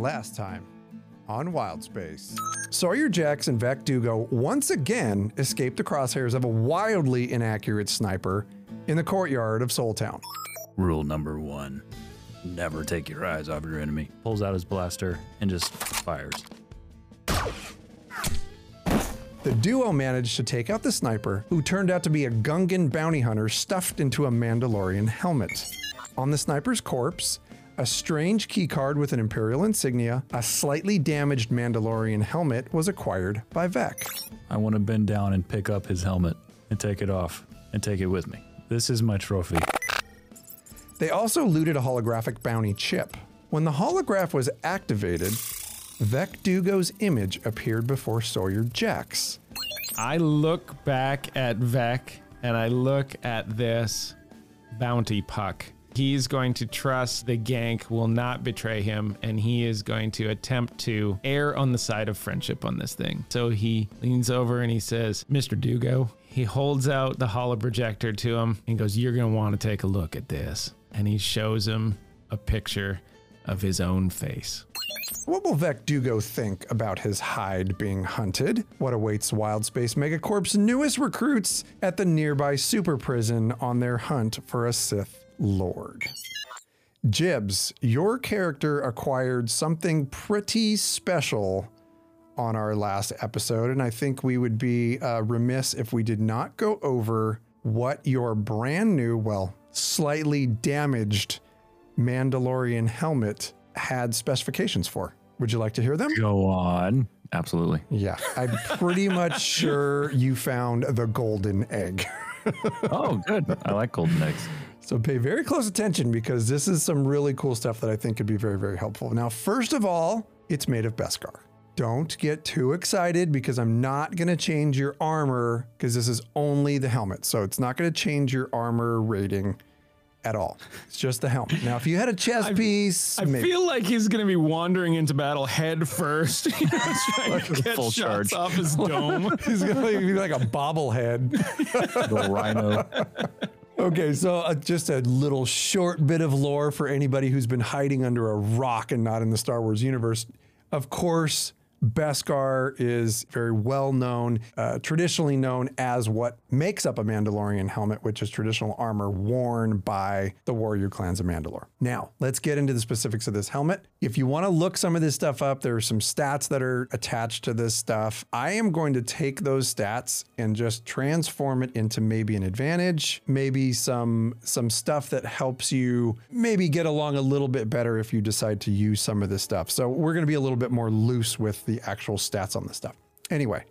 Last time on Wild Space. Sawyer and Vec Dugo once again escaped the crosshairs of a wildly inaccurate sniper in the courtyard of Soul Town. Rule number one never take your eyes off your enemy. Pulls out his blaster and just fires. The duo managed to take out the sniper, who turned out to be a Gungan bounty hunter stuffed into a Mandalorian helmet. On the sniper's corpse, a strange keycard with an Imperial insignia, a slightly damaged Mandalorian helmet was acquired by Vec. I want to bend down and pick up his helmet and take it off and take it with me. This is my trophy. They also looted a holographic bounty chip. When the holograph was activated, Vec Dugo's image appeared before Sawyer Jex. I look back at Vec and I look at this bounty puck. He's going to trust the gank will not betray him, and he is going to attempt to err on the side of friendship on this thing. So he leans over and he says, Mr. Dugo. He holds out the holo projector to him and goes, You're going to want to take a look at this. And he shows him a picture of his own face. What will Vec Dugo think about his hide being hunted? What awaits Wild Space Megacorp's newest recruits at the nearby super prison on their hunt for a Sith Lord? Jibs, your character acquired something pretty special on our last episode, and I think we would be uh, remiss if we did not go over what your brand new, well, slightly damaged Mandalorian helmet had specifications for. Would you like to hear them? Go on. Absolutely. Yeah, I'm pretty much sure you found the golden egg. Oh, good. I like golden eggs. So pay very close attention because this is some really cool stuff that I think could be very, very helpful. Now, first of all, it's made of Beskar. Don't get too excited because I'm not going to change your armor because this is only the helmet. So it's not going to change your armor rating at all. It's just the helmet. Now, if you had a chest piece, I maybe. feel like he's going to be wandering into battle head first, you know, trying to get full shots charge. off his dome. He's going to be like a bobblehead. the rhino. Okay, so uh, just a little short bit of lore for anybody who's been hiding under a rock and not in the Star Wars universe. Of course, Beskar is very well known, uh, traditionally known as what makes up a Mandalorian helmet, which is traditional armor worn by the warrior clans of Mandalore. Now, let's get into the specifics of this helmet. If you want to look some of this stuff up, there are some stats that are attached to this stuff. I am going to take those stats and just transform it into maybe an advantage, maybe some some stuff that helps you maybe get along a little bit better if you decide to use some of this stuff. So we're going to be a little bit more loose with the actual stats on this stuff. Anyway,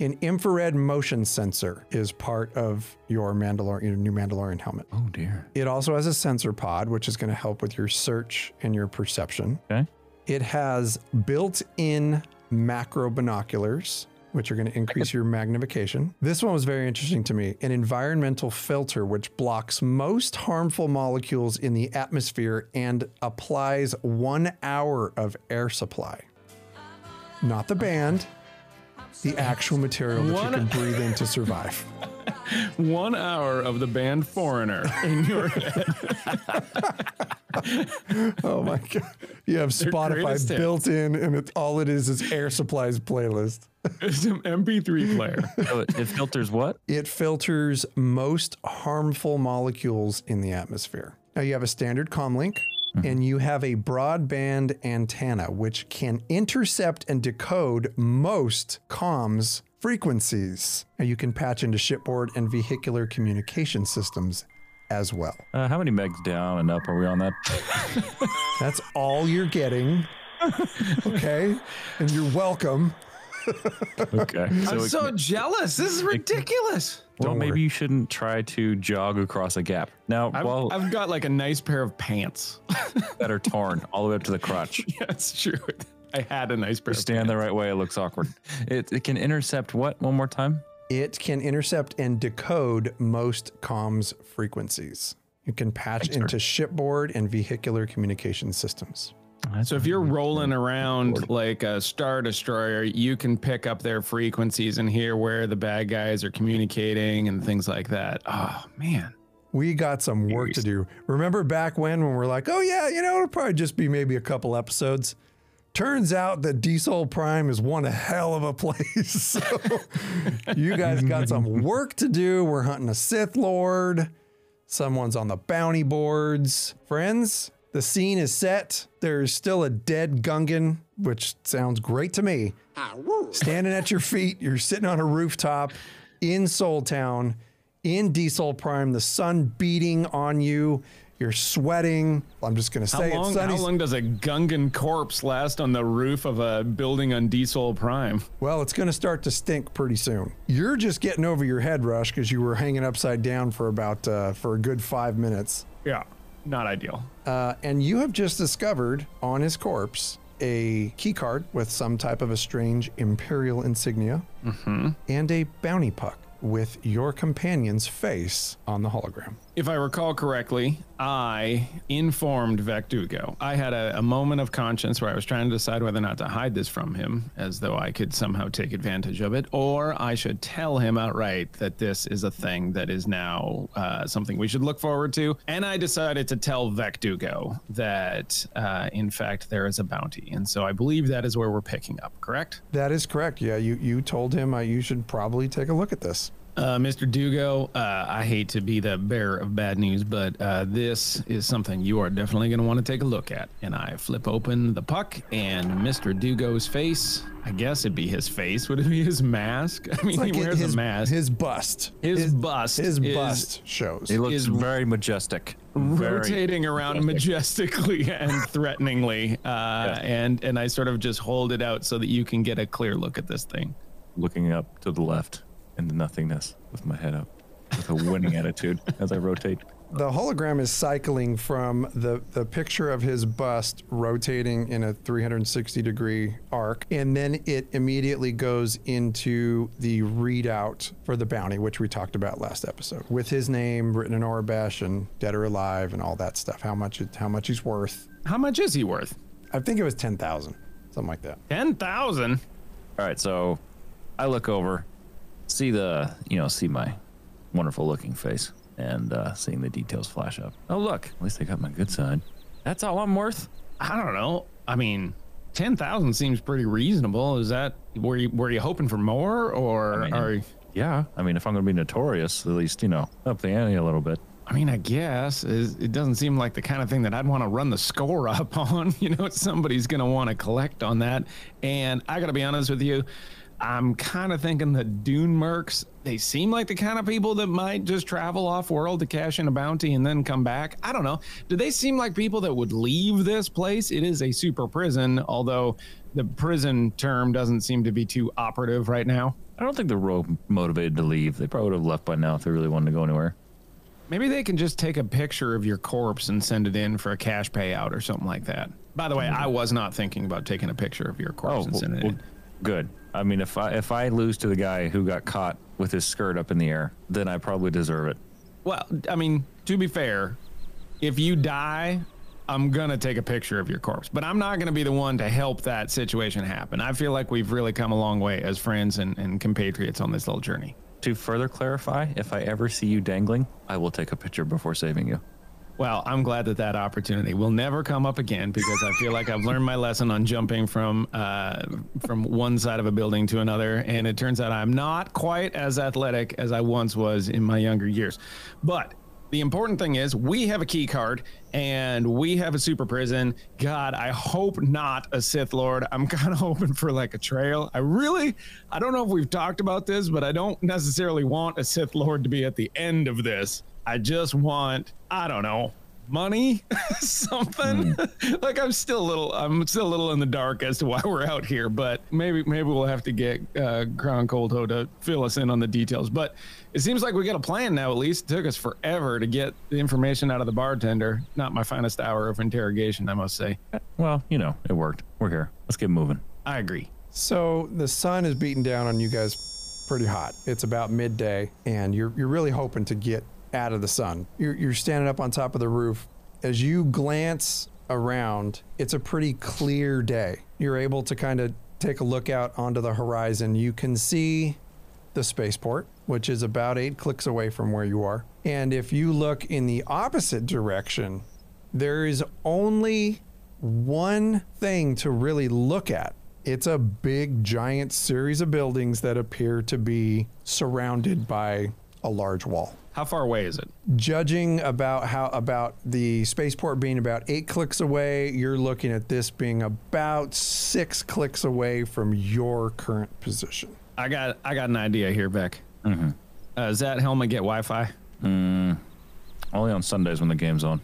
an infrared motion sensor is part of your Mandalorian, your new Mandalorian helmet. Oh, dear. It also has a sensor pod, which is going to help with your search and your perception. Okay. It has built-in macro binoculars, which are going to increase your magnification. This one was very interesting to me. An environmental filter which blocks most harmful molecules in the atmosphere and applies one hour of air supply. Not the band, the actual material that One- you can breathe in to survive. One hour of the band Foreigner in your head. Oh my god! You have greatest Spotify hits. built in, and it's all it is is Air Supply's playlist. It's an MP3 player. So it, it filters what? It filters most harmful molecules in the atmosphere. Now you have a standard comlink and you have a broadband antenna which can intercept and decode most comms frequencies. And you can patch into shipboard and vehicular communication systems as well. Uh, how many megs down and up are we on that? That's all you're getting. Okay? And you're welcome. Okay. I'm it- so jealous. This is ridiculous. well, Don't maybe worry. you shouldn't try to jog across a gap. Now, I've, well, I've got like a nice pair of pants. that are torn all the way up to the crotch. That's true. I had a nice pair of Stand the right way, it looks awkward. It, it can intercept what? One more time? It can intercept and decode most comms frequencies. You can patch into shipboard and vehicular communication systems. So if you're rolling around like a star destroyer, you can pick up their frequencies and hear where the bad guys are communicating and things like that. Oh man. We got some work to do. Remember back when when we're like, oh yeah, you know, it'll probably just be maybe a couple episodes. Turns out that Diesel Prime is one hell of a place. so you guys got some work to do. We're hunting a Sith Lord. Someone's on the bounty boards. Friends, the scene is set. There's still a dead Gungan, which sounds great to me. Standing at your feet, you're sitting on a rooftop in Soul Town, in Diesel Prime, the sun beating on you. You're sweating. I'm just going to How say long, it's sunny. how long does a Gungan corpse last on the roof of a building on Diesel Prime? Well, it's going to start to stink pretty soon. You're just getting over your head rush because you were hanging upside down for about uh, for a good five minutes, Yeah, not ideal. uh, and you have just discovered on his corpse a key card with some type of a strange imperial insignia and a bounty puck with your companion's face on the hologram. If I recall correctly, I informed Vec Dugo. I had a, a moment of conscience where I was trying to decide whether or not to hide this from him, as though I could somehow take advantage of it, or I should tell him outright that this is a thing that is now uh, something we should look forward to. And I decided to tell Vec Dugo that, uh, in fact, there is a bounty. And so I believe that is where we're picking up, correct? That is correct. Yeah, you you told him uh, you should probably take a look at this. Uh, Mr. Dugo, uh, I hate to be the bearer of bad news, but uh, this is something you are definitely going to want to take a look at. And I flip open the puck, and Mr. Dugo's face. I guess it'd be his face. Would it be his mask? I mean, Like he wears his, a mask. His bust. His bust His is- bust shows. He looks very majestic. Very rotating around majestically and threateningly, uh, and and I sort of just hold it out so that you can get a clear look at this thing. looking up to the left into nothingness with my head up with a winning attitude as I rotate. The hologram is cycling from the, the picture of his bust rotating in a 360 degree arc, and then it immediately goes into the readout for the bounty, which we talked about last episode, with his name written in Aurebesh and dead or alive and all that stuff. How much it, how much he's worth? How much is he worth? I think it was 10,000, something like that. Ten thousand. All right, so I look over, see the, you know, see my wonderful looking face and uh, seeing the details flash up. Oh, look, at least I got my good side. That's all I'm worth. I don't know. I mean, ten thousand seems pretty reasonable. Is that were you were you hoping for more, or I mean, are? Yeah, I mean, if I'm going to be notorious, at least, you know, up the ante a little bit. I mean, I guess it doesn't seem like the kind of thing that I'd want to run the score up on. You know, somebody's going to want to collect on that. And I got to be honest with you, I'm kind of thinking the Dune Mercs, they seem like the kind of people that might just travel off world to cash in a bounty and then come back. I don't know. Do they seem like people that would leave this place? It is a super prison, although the prison term doesn't seem to be too operative right now. I don't think they're real motivated to leave. They probably would have left by now if they really wanted to go anywhere. Maybe they can just take a picture of your corpse and send it in for a cash payout or something like that. By the way, hmm. I was not thinking about taking a picture of your corpse Oh, and well, sending it in. good. I mean, if I if I lose to the guy who got caught with his skirt up in the air, then I probably deserve it. Well, I mean, to be fair, if you die, I'm gonna take a picture of your corpse, but I'm not gonna be the one to help that situation happen. I feel like we've really come a long way as friends and, and compatriots on this little journey. To further clarify, if I ever see you dangling, I will take a picture before saving you. Well, I'm glad that that opportunity will never come up again because I feel like I've learned my lesson on jumping from uh, from one side of a building to another, and it turns out I'm not quite as athletic as I once was in my younger years. But the important thing is we have a key card and we have a super prison. God, I hope not a Sith Lord. I'm kind of hoping for like a trail. I really, I don't know if we've talked about this, but I don't necessarily want a Sith Lord to be at the end of this. I just want, I don't know, money, something. like I'm still a little, I'm still a little in the dark as to why we're out here, but maybe, maybe we'll have to get uh, Kron Colto to fill us in on the details. But it seems like we got a plan now. At least it took us forever to get the information out of the bartender. Not my finest hour of interrogation, I must say. Well, you know, it worked. We're here. Let's get moving. I agree. So the sun is beating down on you guys pretty hot. It's about midday, and you're you're really hoping to get out of the sun. You're you're standing up on top of the roof. As you glance around, it's a pretty clear day. You're able to kind of take a look out onto the horizon. You can see the spaceport, which is about eight clicks away from where you are. And if you look in the opposite direction, there is only one thing to really look at. It's a big, giant series of buildings that appear to be surrounded by a large wall. How far away is it? Judging about how about the spaceport being about eight clicks away, you're looking at this being about six clicks away from your current position. I got I got an idea here, Beck. Uh, does that helmet get Wi-Fi? Mm, Only on Sundays when the game's on.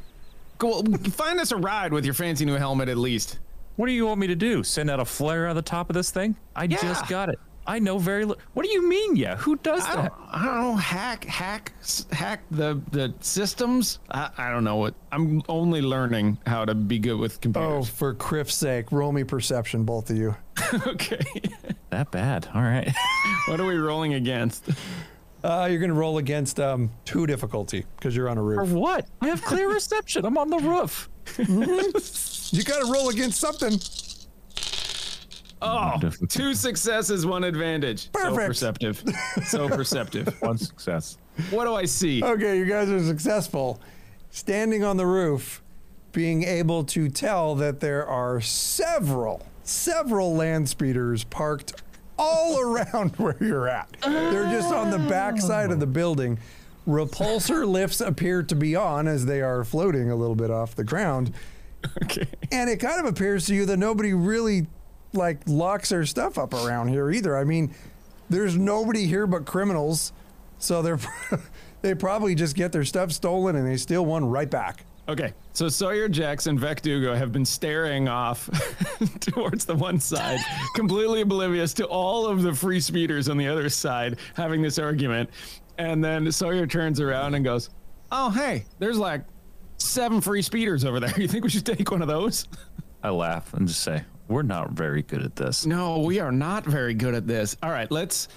Go find us a ride with your fancy new helmet at least. What do you want me to do? Send out a flare out of the top of this thing? I Yeah. just got it. I know very little. What do you mean? Yeah, who does I that? don't, I don't know. Hack, hack, hack the the systems. I, I don't know what. I'm only learning how to be good with computers. Oh, for Kriff's sake, roll me perception, both of you. okay. That bad? All right. what are we rolling against? Uh, you're going to roll against um, two difficulty because you're on a For roof. what? I have clear reception. I'm on the roof. You got to roll against something. Oh, Difficult. two successes, one advantage. Perfect. So perceptive. So perceptive. One success. What do I see? Okay, you guys are successful. Standing on the roof, being able to tell that there are several, several land speeders parked all around where you're at. They're just on the back side of the building. Repulsor lifts appear to be on as they are floating a little bit off the ground. Okay. And it kind of appears to you that nobody really like locks their stuff up around here either. I mean, there's nobody here but criminals, so they're they probably just get their stuff stolen and they steal one right back. Okay, so Sawyer Jackson, Vec Dugo have been staring off towards the one side, completely oblivious to all of the free speeders on the other side having this argument. And then Sawyer turns around and goes, Oh, hey, there's like seven free speeders over there. You think we should take one of those? I laugh and just say, "We're not very good at this." No, we are not very good at this. All right, let's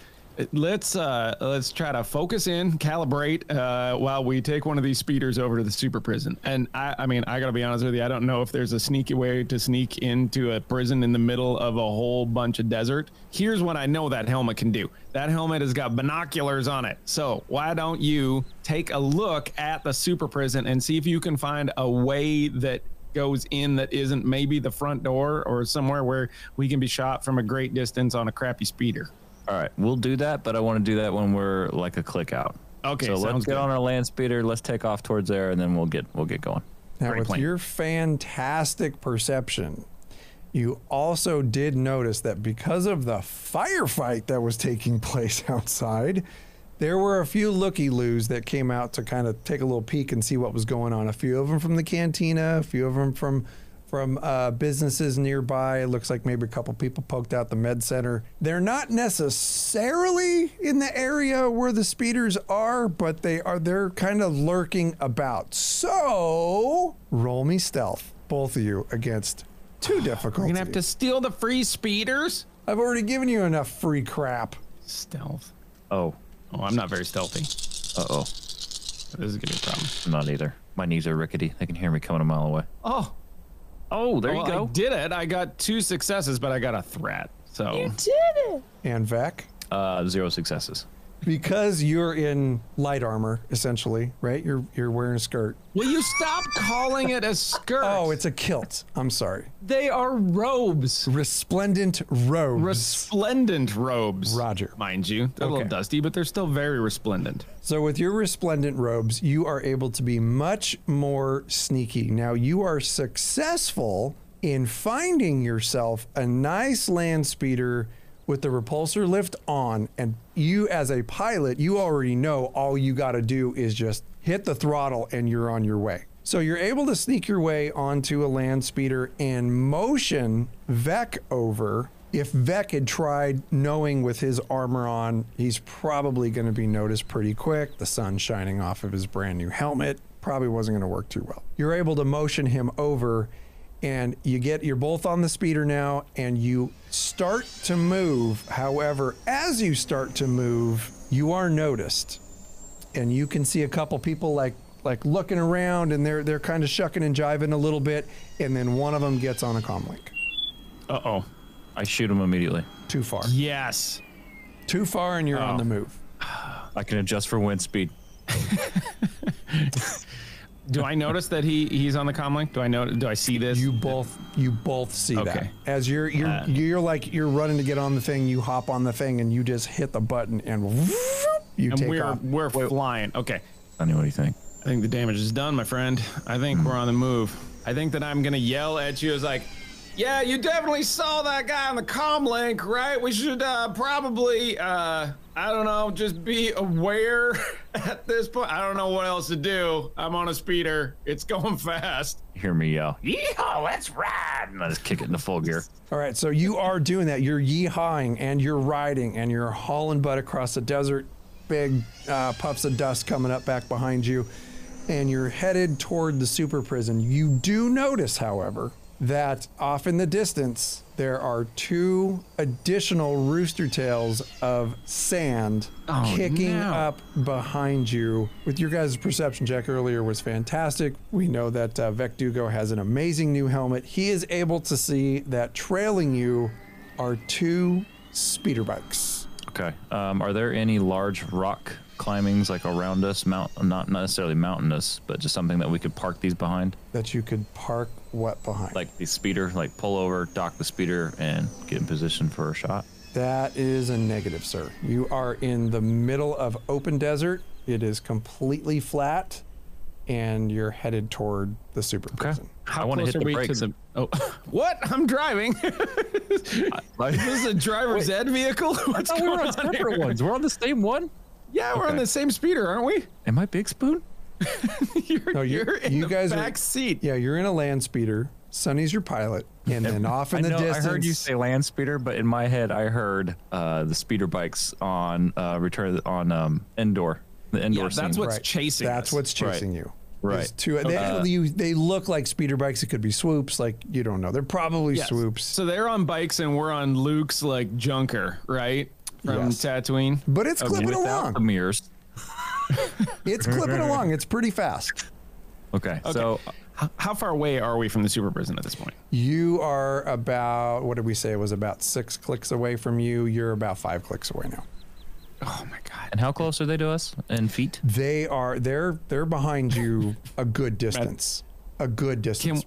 let's uh let's try to focus in, calibrate uh while we take one of these speeders over to the super prison. And I I mean, I got to be honest with you, I don't know if there's a sneaky way to sneak into a prison in the middle of a whole bunch of desert. Here's what I know that helmet can do. That helmet has got binoculars on it. So, why don't you take a look at the super prison and see if you can find a way that goes in that isn't maybe the front door or somewhere where we can be shot from a great distance on a crappy speeder. All right, we'll do that, but I want to do that when we're like a click out. Okay, so let's get good. on our land speeder. Let's take off towards there, and then we'll get we'll get going. Now, Great with plan. your fantastic perception, you also did notice that because of the firefight that was taking place outside, there were a few looky loos that came out to kind of take a little peek and see what was going on. A few of them from the cantina, a few of them from from uh, businesses nearby. It looks like maybe a couple people poked out the med center. They're not necessarily in the area where the speeders are, but they are. They're kind of lurking about. So roll me stealth, both of you, against two We're gonna have to steal the free speeders. I've already given you enough free crap. Stealth. Oh, Oh, I'm not very stealthy. uh oh, This is gonna be a problem. I'm not either. My knees are rickety. They can hear me coming a mile away. Oh, Oh, there well, you go. I did it. I got two successes, but I got a threat. So You did it. And Vec, Uh, zero successes. Because you're in light armor, essentially, right? You're you're wearing a skirt. will you stop calling it a skirt? Oh, it's a kilt. I'm sorry. they are robes. Resplendent robes. Resplendent robes. Roger. Mind you. They're a little dusty, but they're still very resplendent. So, with your resplendent robes, you are able to be much more sneaky. Now, you are successful in finding yourself a nice land speeder with the repulsor lift on. And you, as a pilot, you already know all you got to do is just hit the throttle and you're on your way. So, you're able to sneak your way onto a land speeder and motion Vec over if Vec had tried knowing with his armor on, he's probably going to be noticed pretty quick. The sun shining off of his brand new helmet probably wasn't going to work too well. You're able to motion him over and you get you're both on the speeder now and you start to move. However, as you start to move, you are noticed. And you can see a couple people like like looking around and they're they're kind of shucking and jiving a little bit and then one of them gets on a comlink. Uh oh. I shoot him immediately. Too far. Yes. Too far and you're on Oh. the move. I can adjust for wind speed. Do I notice that he he's on the comlink? Do I know? Do I see this? You both you both see that. As you're you're Uh, you're like you're running to get on the thing, you hop on the thing and you just hit the button and you and take we're off. we're flying. Okay. Sonny, what do you think? I think the damage is done, my friend. I think Hmm. we're on the move. I think that I'm gonna yell at you as like, yeah, you definitely saw that guy on the comm link, right? We should uh, probably, uh, I don't know, just be aware at this point. I don't know what else to do. I'm on a speeder. It's going fast. Hear me yell, yeehaw, let's ride! And I just kick it into full gear. All right, so you are doing that. You're yeehawing and you're riding and you're hauling butt across the desert. Big uh, puffs of dust coming up back behind you, and you're headed toward the super prison. You do notice, however, that off in the distance there are two additional rooster tails of sand Oh, kicking no. up behind you. With your guys' perception check earlier was fantastic. We know that uh, Vec Dugo has an amazing new helmet. He is able to see that trailing you are two speeder bikes. Okay. Um, are there any large rock climbings like around us? Mount, not necessarily mountainous, but just something that we could park these behind, that you could park what behind. like the speeder, like pull over, dock the speeder, and get in position for a shot. that is a negative, sir. You are in the middle of open desert. It is completely flat, and you're headed toward the super prison. I want to hit the we brakes. To the, oh, what? I'm driving. Like, this is a driver's ed vehicle. What's I thought we were on on separate here? ones. We're on the same one. Yeah, we're on the same speeder, aren't we? Am I Big Spoon? you're, No, you- you're in you the guys are- back seat. Yeah, you're in a land speeder. Sonny's your pilot, and then off in I the know. distance. I heard you say land speeder, but in my head, I heard uh, the speeder bikes on uh, return on um, Endor, the Endor Yeah, scene. that's what's Right. chasing That's us. what's Right. chasing you. Right. There's Two, they, you, they look like speeder bikes. It could be swoops. Like you don't know. They're probably Yes. swoops. So they're on bikes and we're on Luke's like junker, right? From Yes. Tatooine. But it's clipping without along. the mirrors. It's clipping along. It's pretty fast. Okay, so H- How far away are we from the super prison at this point? You are about what did we say? It was about six clicks away from you. You're about five clicks away now. Oh my god. and how close are they to us in feet? They are they're they're behind you a good distance. A good Can distance.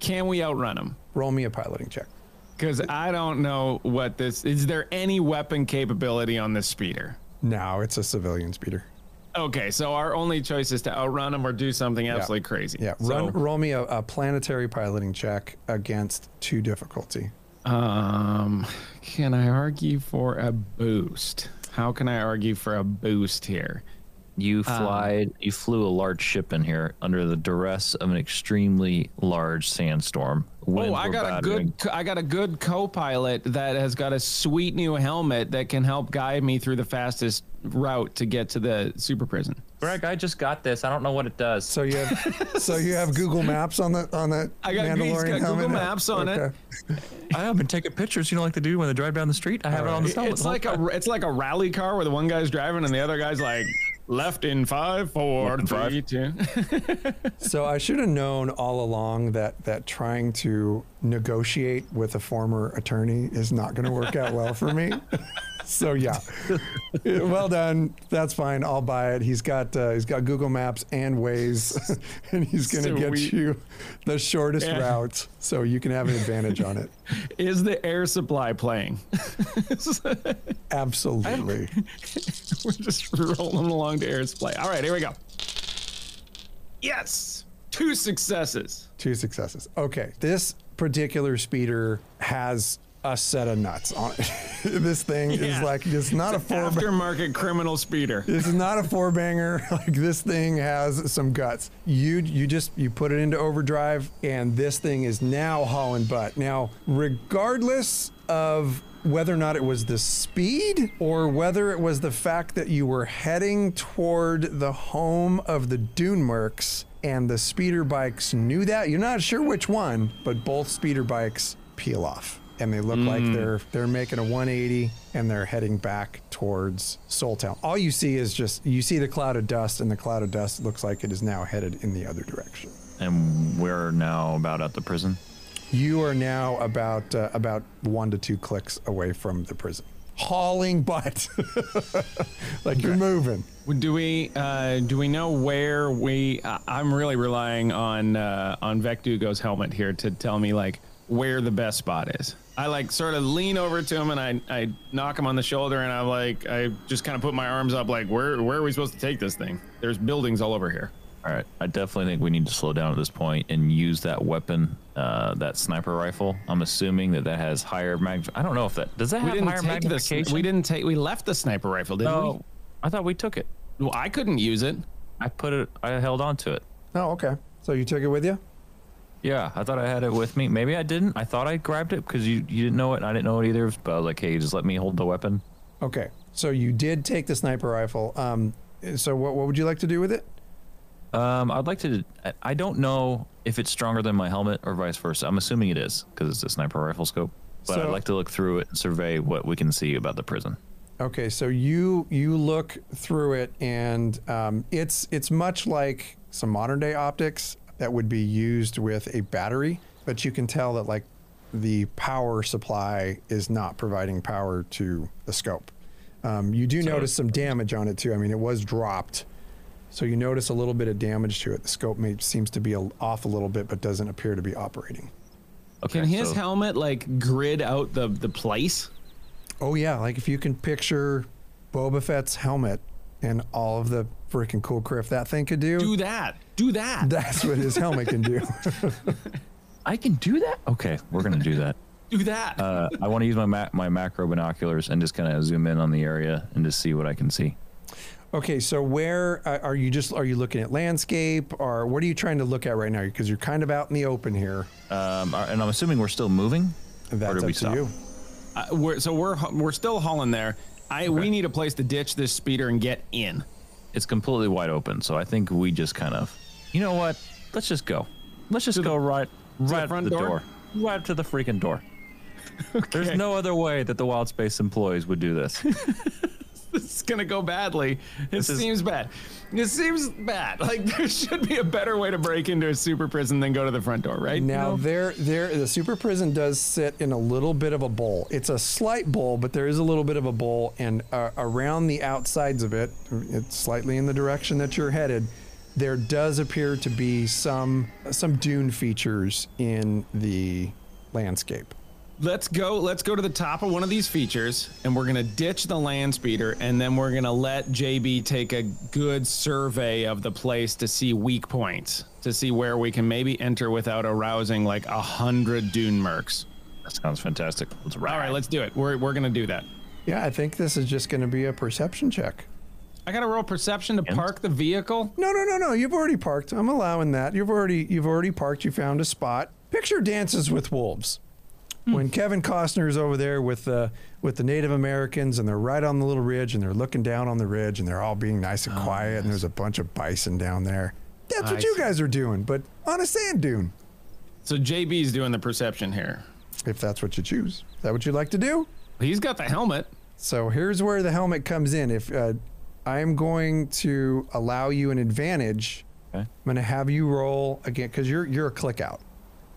can we outrun them? Roll me a piloting check. Because I don't know what this is. There any weapon capability on this speeder? No, it's a civilian speeder. Okay, so our only choice is to outrun them or do something absolutely crazy. Yeah, So, run, roll me a, a planetary piloting check against two difficulty. Um, can I argue for a boost? How can I argue for a boost here? You Um, fly. you flew a large ship in here under the duress of an extremely large sandstorm. Winds oh, I got battering. a good, co- I got a good co-pilot that has got a sweet new helmet that can help guide me through the fastest route to get to the super prison. Greg, I just got this. I don't know what it does. So you have so you have Google Maps on the on that I got- he's Mandalorian got Google? Maps on it. I have been taking pictures. You know, like they do when they drive down the street. I have it on the helmet. It's like time. a, it's like a rally car where the one guy's driving and the other guy's like left in five, four, Left in five. two. So I should have known all along that that trying to negotiate with a former attorney is not going to work out well for me. so yeah, well done. That's fine. I'll buy it. He's got uh, he's got Google Maps and Waze, and he's going to get Sweet. you the shortest Yeah. route, so you can have an advantage on it. Is the air supply playing? Absolutely. We're just rolling along to air supply. All right, here we go. Yes, two successes. Two successes. Okay, this particular speeder has a set of nuts on it. this thing is like it's not a four. Aftermarket criminal speeder. This is not a four banger. Like this thing has some guts. You you just you put it into overdrive, and this thing is now hauling butt. Now, regardless of whether or not it was the speed or whether it was the fact that you were heading toward the home of the Dune Mercs and the speeder bikes knew that, you're not sure which one, but both speeder bikes peel off and they look like they're they're making a 180 and they're heading back towards Soul Town. All you see is just you see the cloud of dust, and the cloud of dust looks like it is now headed in the other direction. and we're now about at the prison. You are now about uh, about one to two clicks away from the prison. hauling butt, like you're moving. Do we uh, do we know where we? Uh, I'm really relying on uh, on Vec Dugo's helmet here to tell me like where the best spot is. I like sort of lean over to him and I, I knock him on the shoulder and I'm like I just kind of put my arms up like where where are we supposed to take this thing? There's buildings all over here. All right, I definitely think we need to slow down at this point and use that weapon, uh, that sniper rifle. I'm assuming that that has higher mag. I don't know if that does that We have didn't higher take this. magnification. We didn't take. We left the sniper rifle, didn't No, I thought we took it. Well, I couldn't use it. I put it. I held on to it. Oh, okay. So you took it with you? Yeah, I thought I had it with me. Maybe I didn't. I thought I grabbed it because you, you didn't know it and I didn't know it either. But I was like, hey, just let me hold the weapon. Okay. So you did take the sniper rifle. Um, so what, what would you like to do with it? Um, I'd like to. I- I don't know if it's stronger than my helmet or vice versa. I'm assuming it is because it's a sniper rifle scope. But So- I'd like to look through it and survey what we can see about the prison. Okay, so you you look through it, and um, it's it's much like some modern day optics that would be used with a battery, but you can tell that like the power supply is not providing power to the scope. Um, you do So- notice some damage on it too. I mean, it was dropped, so you notice a little bit of damage to it. The scope may, seems to be a, off a little bit, but doesn't appear to be operating. Okay. Can his so- helmet like grid out the the place? Oh yeah, like if you can picture Boba Fett's helmet and all of the freaking cool crap that thing could do. Do that. Do that. That's what his helmet can do. I can do that. Okay, we're gonna do that. Do that. Uh, I want to use my ma- my macro binoculars and just kind of zoom in on the area and just see what I can see. okay, so where uh, are you? Just are you looking at landscape, or what are you trying to look at right now? Because you're kind of out in the open here. Um, and I'm assuming we're still moving. And Or that's did we up to stop? you. Uh, we're, so we're we're still hauling there. I we need a place to ditch this speeder and get in. It's completely wide open, so I think we just kind of, you know what? Let's just go. Let's just To go right the right front to the door? door. right to the freaking door. There's no other way that the Wild Space employees would do this. This is gonna go badly. It This is- seems bad. It seems bad. Like there should be a better way to break into a super prison than go to the front door, right? Now No? there, there, the super prison does sit in a little bit of a bowl. It's a slight bowl, but there is a little bit of a bowl, and uh, around the outsides of it, it's slightly in the direction that you're headed. There does appear to be some some dune features in the landscape. Let's go. Let's go to the top of one of these features, and we're gonna ditch the land speeder, and then we're gonna let JB take a good survey of the place to see weak points, to see where we can maybe enter without arousing like a hundred dune mercs. that sounds fantastic. Let's ride. All right, let's do it. We're we're gonna do that. Yeah, I think this is just going to be a perception check. I gotta roll perception to Int? park the vehicle. No, no, no, no. You've already parked. I'm allowing that. You've already you've already parked. You found a spot. Picture dances with wolves. When Kevin Costner is over there with the with the Native Americans and they're right on the little ridge and they're looking down on the ridge and they're all being nice and quiet and there's a bunch of bison down there. That's what you see. guys are doing, but on a sand dune. So JB's doing the perception here. If that's what you choose. Is that what you'd like to do? He's got the helmet. So here's where the helmet comes in. If uh, I'm going to allow you an advantage, Okay. I'm going to have you roll again because you're you're a click out.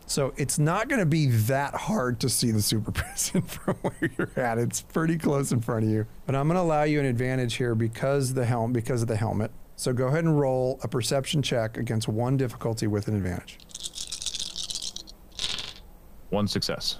So it's not going to be that hard to see the super prison from where you're at. It's pretty close in front of you. But I'm going to allow you an advantage here because the helm because of the helmet. So go ahead and roll a perception check against one difficulty with an advantage. One success.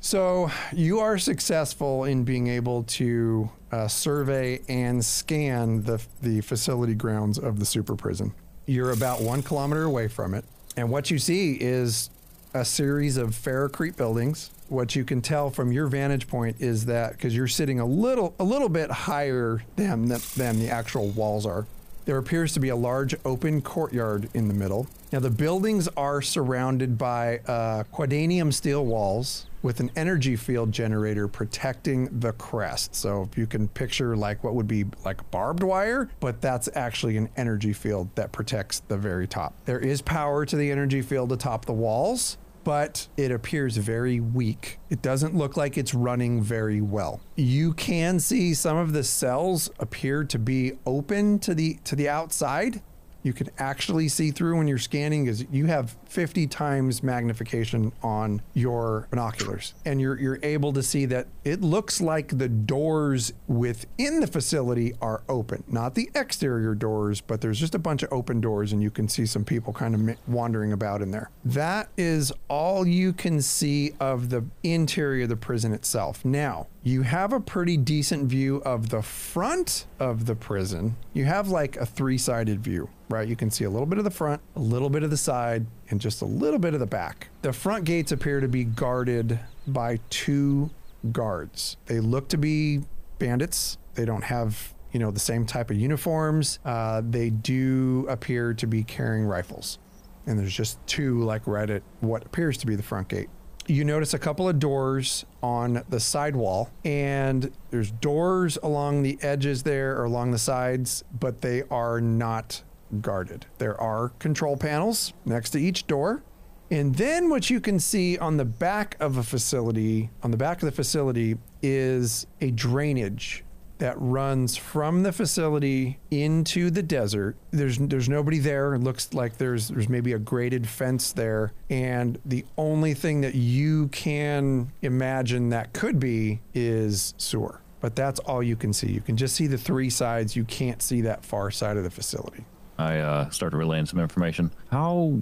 So you are successful in being able to uh, survey and scan the the facility grounds of the super prison. You're about one kilometer away from it, and what you see is a series of ferrocrete buildings. What you can tell from your vantage point is that because you're sitting a little a little bit higher than the, than the actual walls are, there appears to be a large open courtyard in the middle. Now, the buildings are surrounded by uh, quadanium steel walls with an energy field generator protecting the crest. So, if you can picture like what would be like barbed wire, but that's actually an energy field that protects the very top. There is power to the energy field atop the walls, but it appears very weak. It doesn't look like it's running very well. You can see some of the cells appear to be open to the to the outside, you can actually see through when you're scanning is you have 50 times magnification on your binoculars. And you're you're able to see that it looks like the doors within the facility are open. Not the exterior doors but there's just a bunch of open doors and you can see some people kind of wandering about in there. That is all you can see of the interior of the prison itself. Now you have a pretty decent view of the front of the prison. You have like a three sided view, right? You can see a little bit of the front, a little bit of the side, and just a little bit of the back. The front gates appear to be guarded by two guards. They look to be bandits. They don't have, you know, the same type of uniforms. Uh, they do appear to be carrying rifles. And there's just two, like right at what appears to be the front gate you notice a couple of doors on the sidewall and there's doors along the edges there or along the sides but they are not guarded. There are control panels next to each door and then what you can see on the back of a facility on the back of the facility is a drainage that runs from the facility into the desert. There's there's nobody there. It looks like there's there's maybe a graded fence there, and the only thing that you can imagine that could be is sewer. But that's all you can see. You can just see the three sides. You can't see that far side of the facility. I uh, start relaying some information. How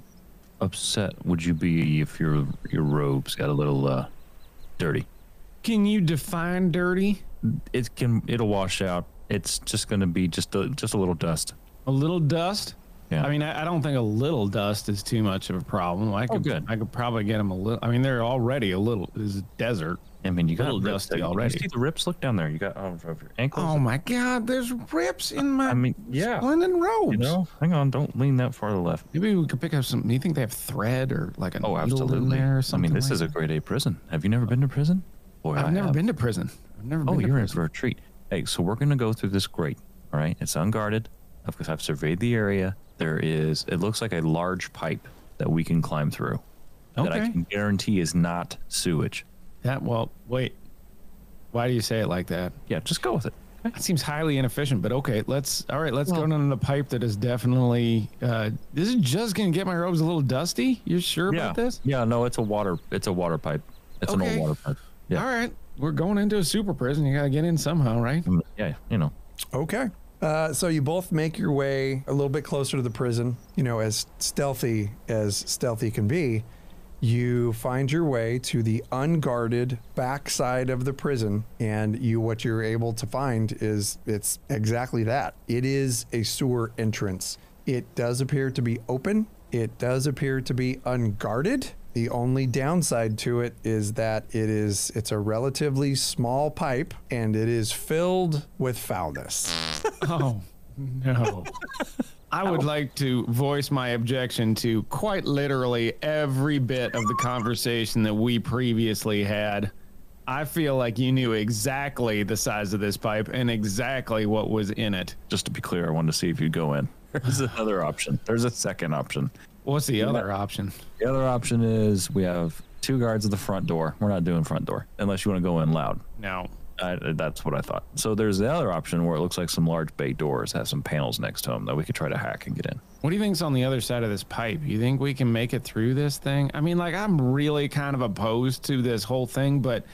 upset would you be if your your robes got a little uh, dirty? Can you define dirty? It can it'll wash out. It's just going to be just a just a little dust. A little dust? Yeah. I mean, I, I don't think a little dust is too much of a problem. I oh, could, good. I could probably get them a little. I mean, they're already a little. This is desert. I mean, you got little rips dusty there. already. You see the rips? Look down there. You got oh, of your ankles. Oh my God! There's rips in my I mean, yeah. linen robes. You know, hang on. Don't lean that far to the left. Maybe we could pick up some. Do you think they have thread or like a Oh, needle in absolutely. there or something I mean, this like is a grade A prison. Have you never been to prison? Boy, I've I never have. been to prison. I've never Oh, been you're in for a treat. Hey, so we're gonna go through this grate. All right, it's unguarded. Of course, I've surveyed the area. There is. It looks like a large pipe that we can climb through. That I can guarantee is not sewage. That well, wait. Why do you say it like that? Yeah, just go with it. Okay. That seems highly inefficient, but okay. Let's all right. Let's go down the pipe that is definitely. Uh, this is just gonna get my robes a little dusty. You sure Yeah. about this? Yeah. No, it's a water. It's a water pipe. It's an old water pipe. Yeah. All right. We're going into a super prison. You gotta get in somehow, right? Mm, Yeah. You know. Okay. Uh, so you both make your way a little bit closer to the prison. You know, as stealthy as stealthy can be, you find your way to the unguarded backside of the prison, and you what you're able to find is it's exactly that. It is a sewer entrance. It does appear to be open. It does appear to be unguarded. The only downside to it is that it is it's a relatively small pipe and it is filled with foulness. Oh no. I would like to voice my objection to quite literally every bit of the conversation that we previously had. I feel like you knew exactly the size of this pipe and exactly what was in it. Just to be clear, I wanted to see if you'd go in. There's another option. There's a second option. What's the other option? The other option is we have two guards at the front door. We're not doing front door unless you want to go in loud. No. I, that's what I thought. So there's the other option where it looks like some large bay doors have some panels next to them that we could try to hack and get in. What do you think's on the other side of this pipe? You think we can make it through this thing? I mean, like I'm really kind of opposed to this whole thing, but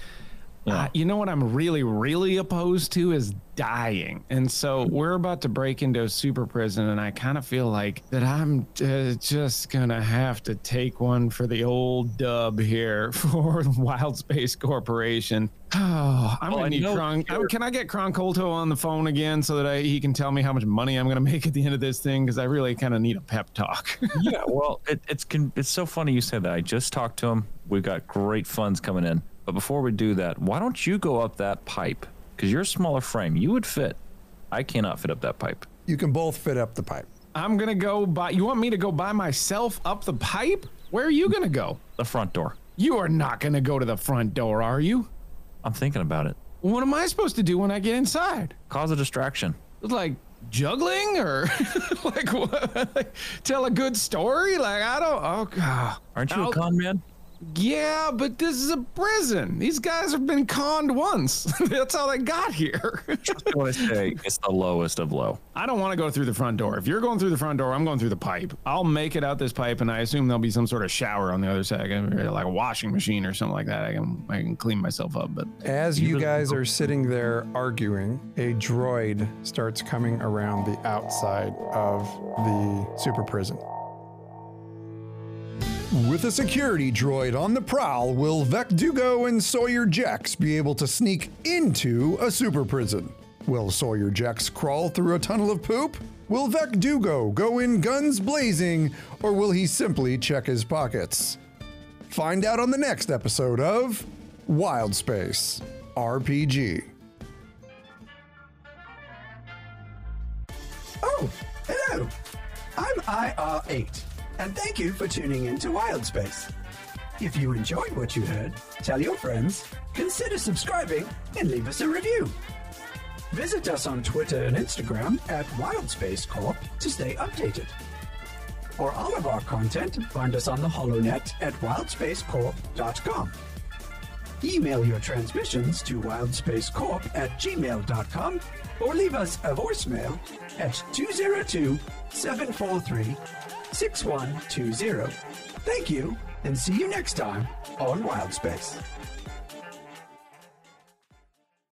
Yeah. uh, you know what I'm really, really opposed to is dying. And so we're about to break into a super prison, and I kind of feel like that I'm uh, just gonna have to take one for the old dub here for Wild Space Corporation. Oh, I'm Well, gonna need Kron. Can I get Kron Colto on the phone again so that I, he can tell me how much money I'm gonna make at the end of this thing? Because I really kind of need a pep talk. yeah, well, it, it's it's so funny you said that. I just talked to him. We've got great funds coming in. But before we do that, why don't you go up that pipe? Because you're a smaller frame. You would fit. I cannot fit up that pipe. You can both fit up the pipe. I'm gonna go by. You want me to go by myself up the pipe? Where are you gonna go? The front door. You are not gonna go to the front door, are you? I'm thinking about it. What am I supposed to do when I get inside? Cause a distraction. Like juggling or like what? Tell a good story? Like I don't. Oh god. Aren't you I'll- a con man? Yeah, but this is a prison. These guys have been conned once. That's how they got here. I want to say it's the lowest of low. I don't want to go through the front door. If you're going through the front door, I'm going through the pipe. I'll make it out this pipe, and I assume there'll be some sort of shower on the other side, like a washing machine or something like that. I can I can clean myself up. But As you guys are sitting there arguing, a droid starts coming around the outside of the super prison. With a security droid on the prowl, will Vec Dugo and Sawyer Jex be able to sneak into a super prison? Will Sawyer Jex crawl through a tunnel of poop? Will Vec Dugo go in guns blazing, or will he simply check his pockets? Find out on the next episode of Wild Space RPG. Oh, hello. I'm IR8, and thank you for tuning in to Wild Space. If you enjoyed what you heard, tell your friends, consider subscribing, and leave us a review. Visit us on Twitter and Instagram at Wildspace Corp to stay updated. For all of our content, find us on the HoloNet at wildspacecorp.com. Email your transmissions to wildspacecorp at gmail.com or leave us a voicemail at 202 743 6120. Thank you, and see you next time on Wild Space.